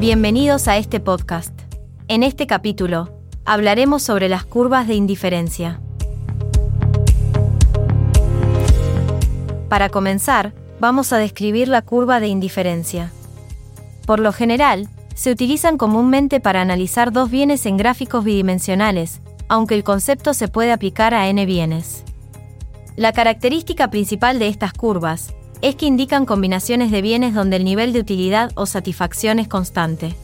Bienvenidos a este podcast. En este capítulo, hablaremos sobre las curvas de indiferencia. Para comenzar, vamos a describir la curva de indiferencia. Por lo general, se utilizan comúnmente para analizar dos bienes en gráficos bidimensionales, aunque el concepto se puede aplicar a n bienes. La característica principal de estas curvas es que indican combinaciones de bienes donde el nivel de utilidad o satisfacción es constante.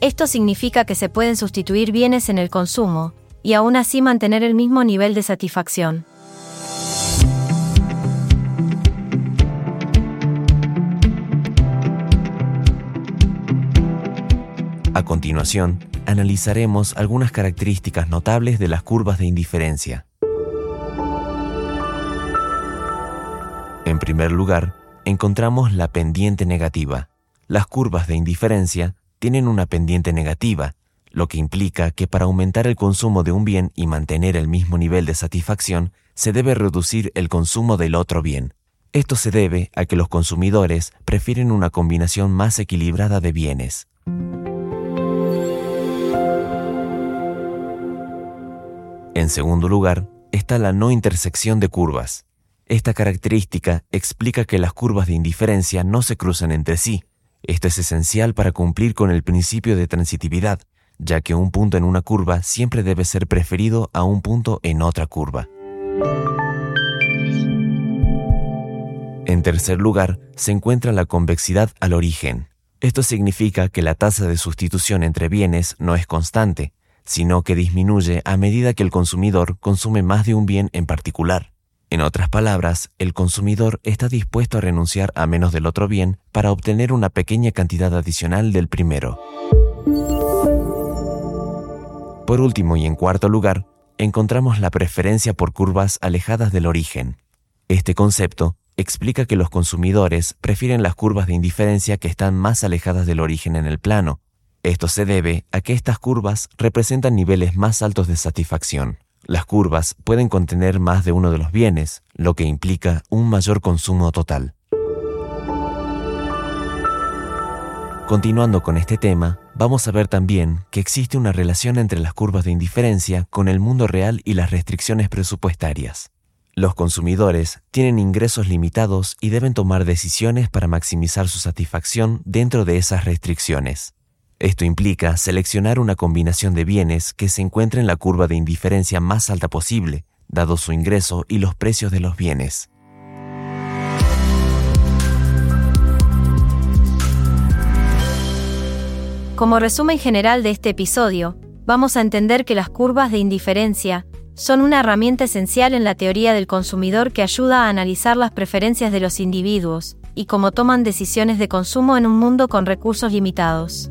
Esto significa que se pueden sustituir bienes en el consumo, y aún así mantener el mismo nivel de satisfacción. A continuación, analizaremos algunas características notables de las curvas de indiferencia. En primer lugar, encontramos la pendiente negativa. Las curvas de indiferencia tienen una pendiente negativa, lo que implica que para aumentar el consumo de un bien y mantener el mismo nivel de satisfacción, se debe reducir el consumo del otro bien. Esto se debe a que los consumidores prefieren una combinación más equilibrada de bienes. En segundo lugar, está la no intersección de curvas. Esta característica explica que las curvas de indiferencia no se cruzan entre sí. Esto es esencial para cumplir con el principio de transitividad, ya que un punto en una curva siempre debe ser preferido a un punto en otra curva. En tercer lugar, se encuentra la convexidad al origen. Esto significa que la tasa de sustitución entre bienes no es constante, sino que disminuye a medida que el consumidor consume más de un bien en particular. En otras palabras, el consumidor está dispuesto a renunciar a menos del otro bien para obtener una pequeña cantidad adicional del primero. Por último y en cuarto lugar, encontramos la preferencia por curvas alejadas del origen. Este concepto explica que los consumidores prefieren las curvas de indiferencia que están más alejadas del origen en el plano. Esto se debe a que estas curvas representan niveles más altos de satisfacción. Las curvas pueden contener más de uno de los bienes, lo que implica un mayor consumo total. Continuando con este tema, vamos a ver también que existe una relación entre las curvas de indiferencia con el mundo real y las restricciones presupuestarias. Los consumidores tienen ingresos limitados y deben tomar decisiones para maximizar su satisfacción dentro de esas restricciones. Esto implica seleccionar una combinación de bienes que se encuentre en la curva de indiferencia más alta posible, dado su ingreso y los precios de los bienes. Como resumen general de este episodio, vamos a entender que las curvas de indiferencia son una herramienta esencial en la teoría del consumidor que ayuda a analizar las preferencias de los individuos y cómo toman decisiones de consumo en un mundo con recursos limitados.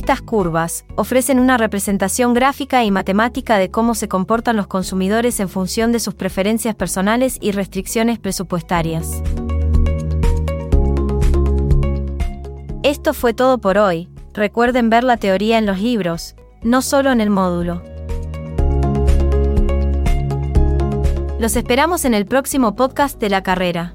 Estas curvas ofrecen una representación gráfica y matemática de cómo se comportan los consumidores en función de sus preferencias personales y restricciones presupuestarias. Esto fue todo por hoy. Recuerden ver la teoría en los libros, no solo en el módulo. Los esperamos en el próximo podcast de la carrera.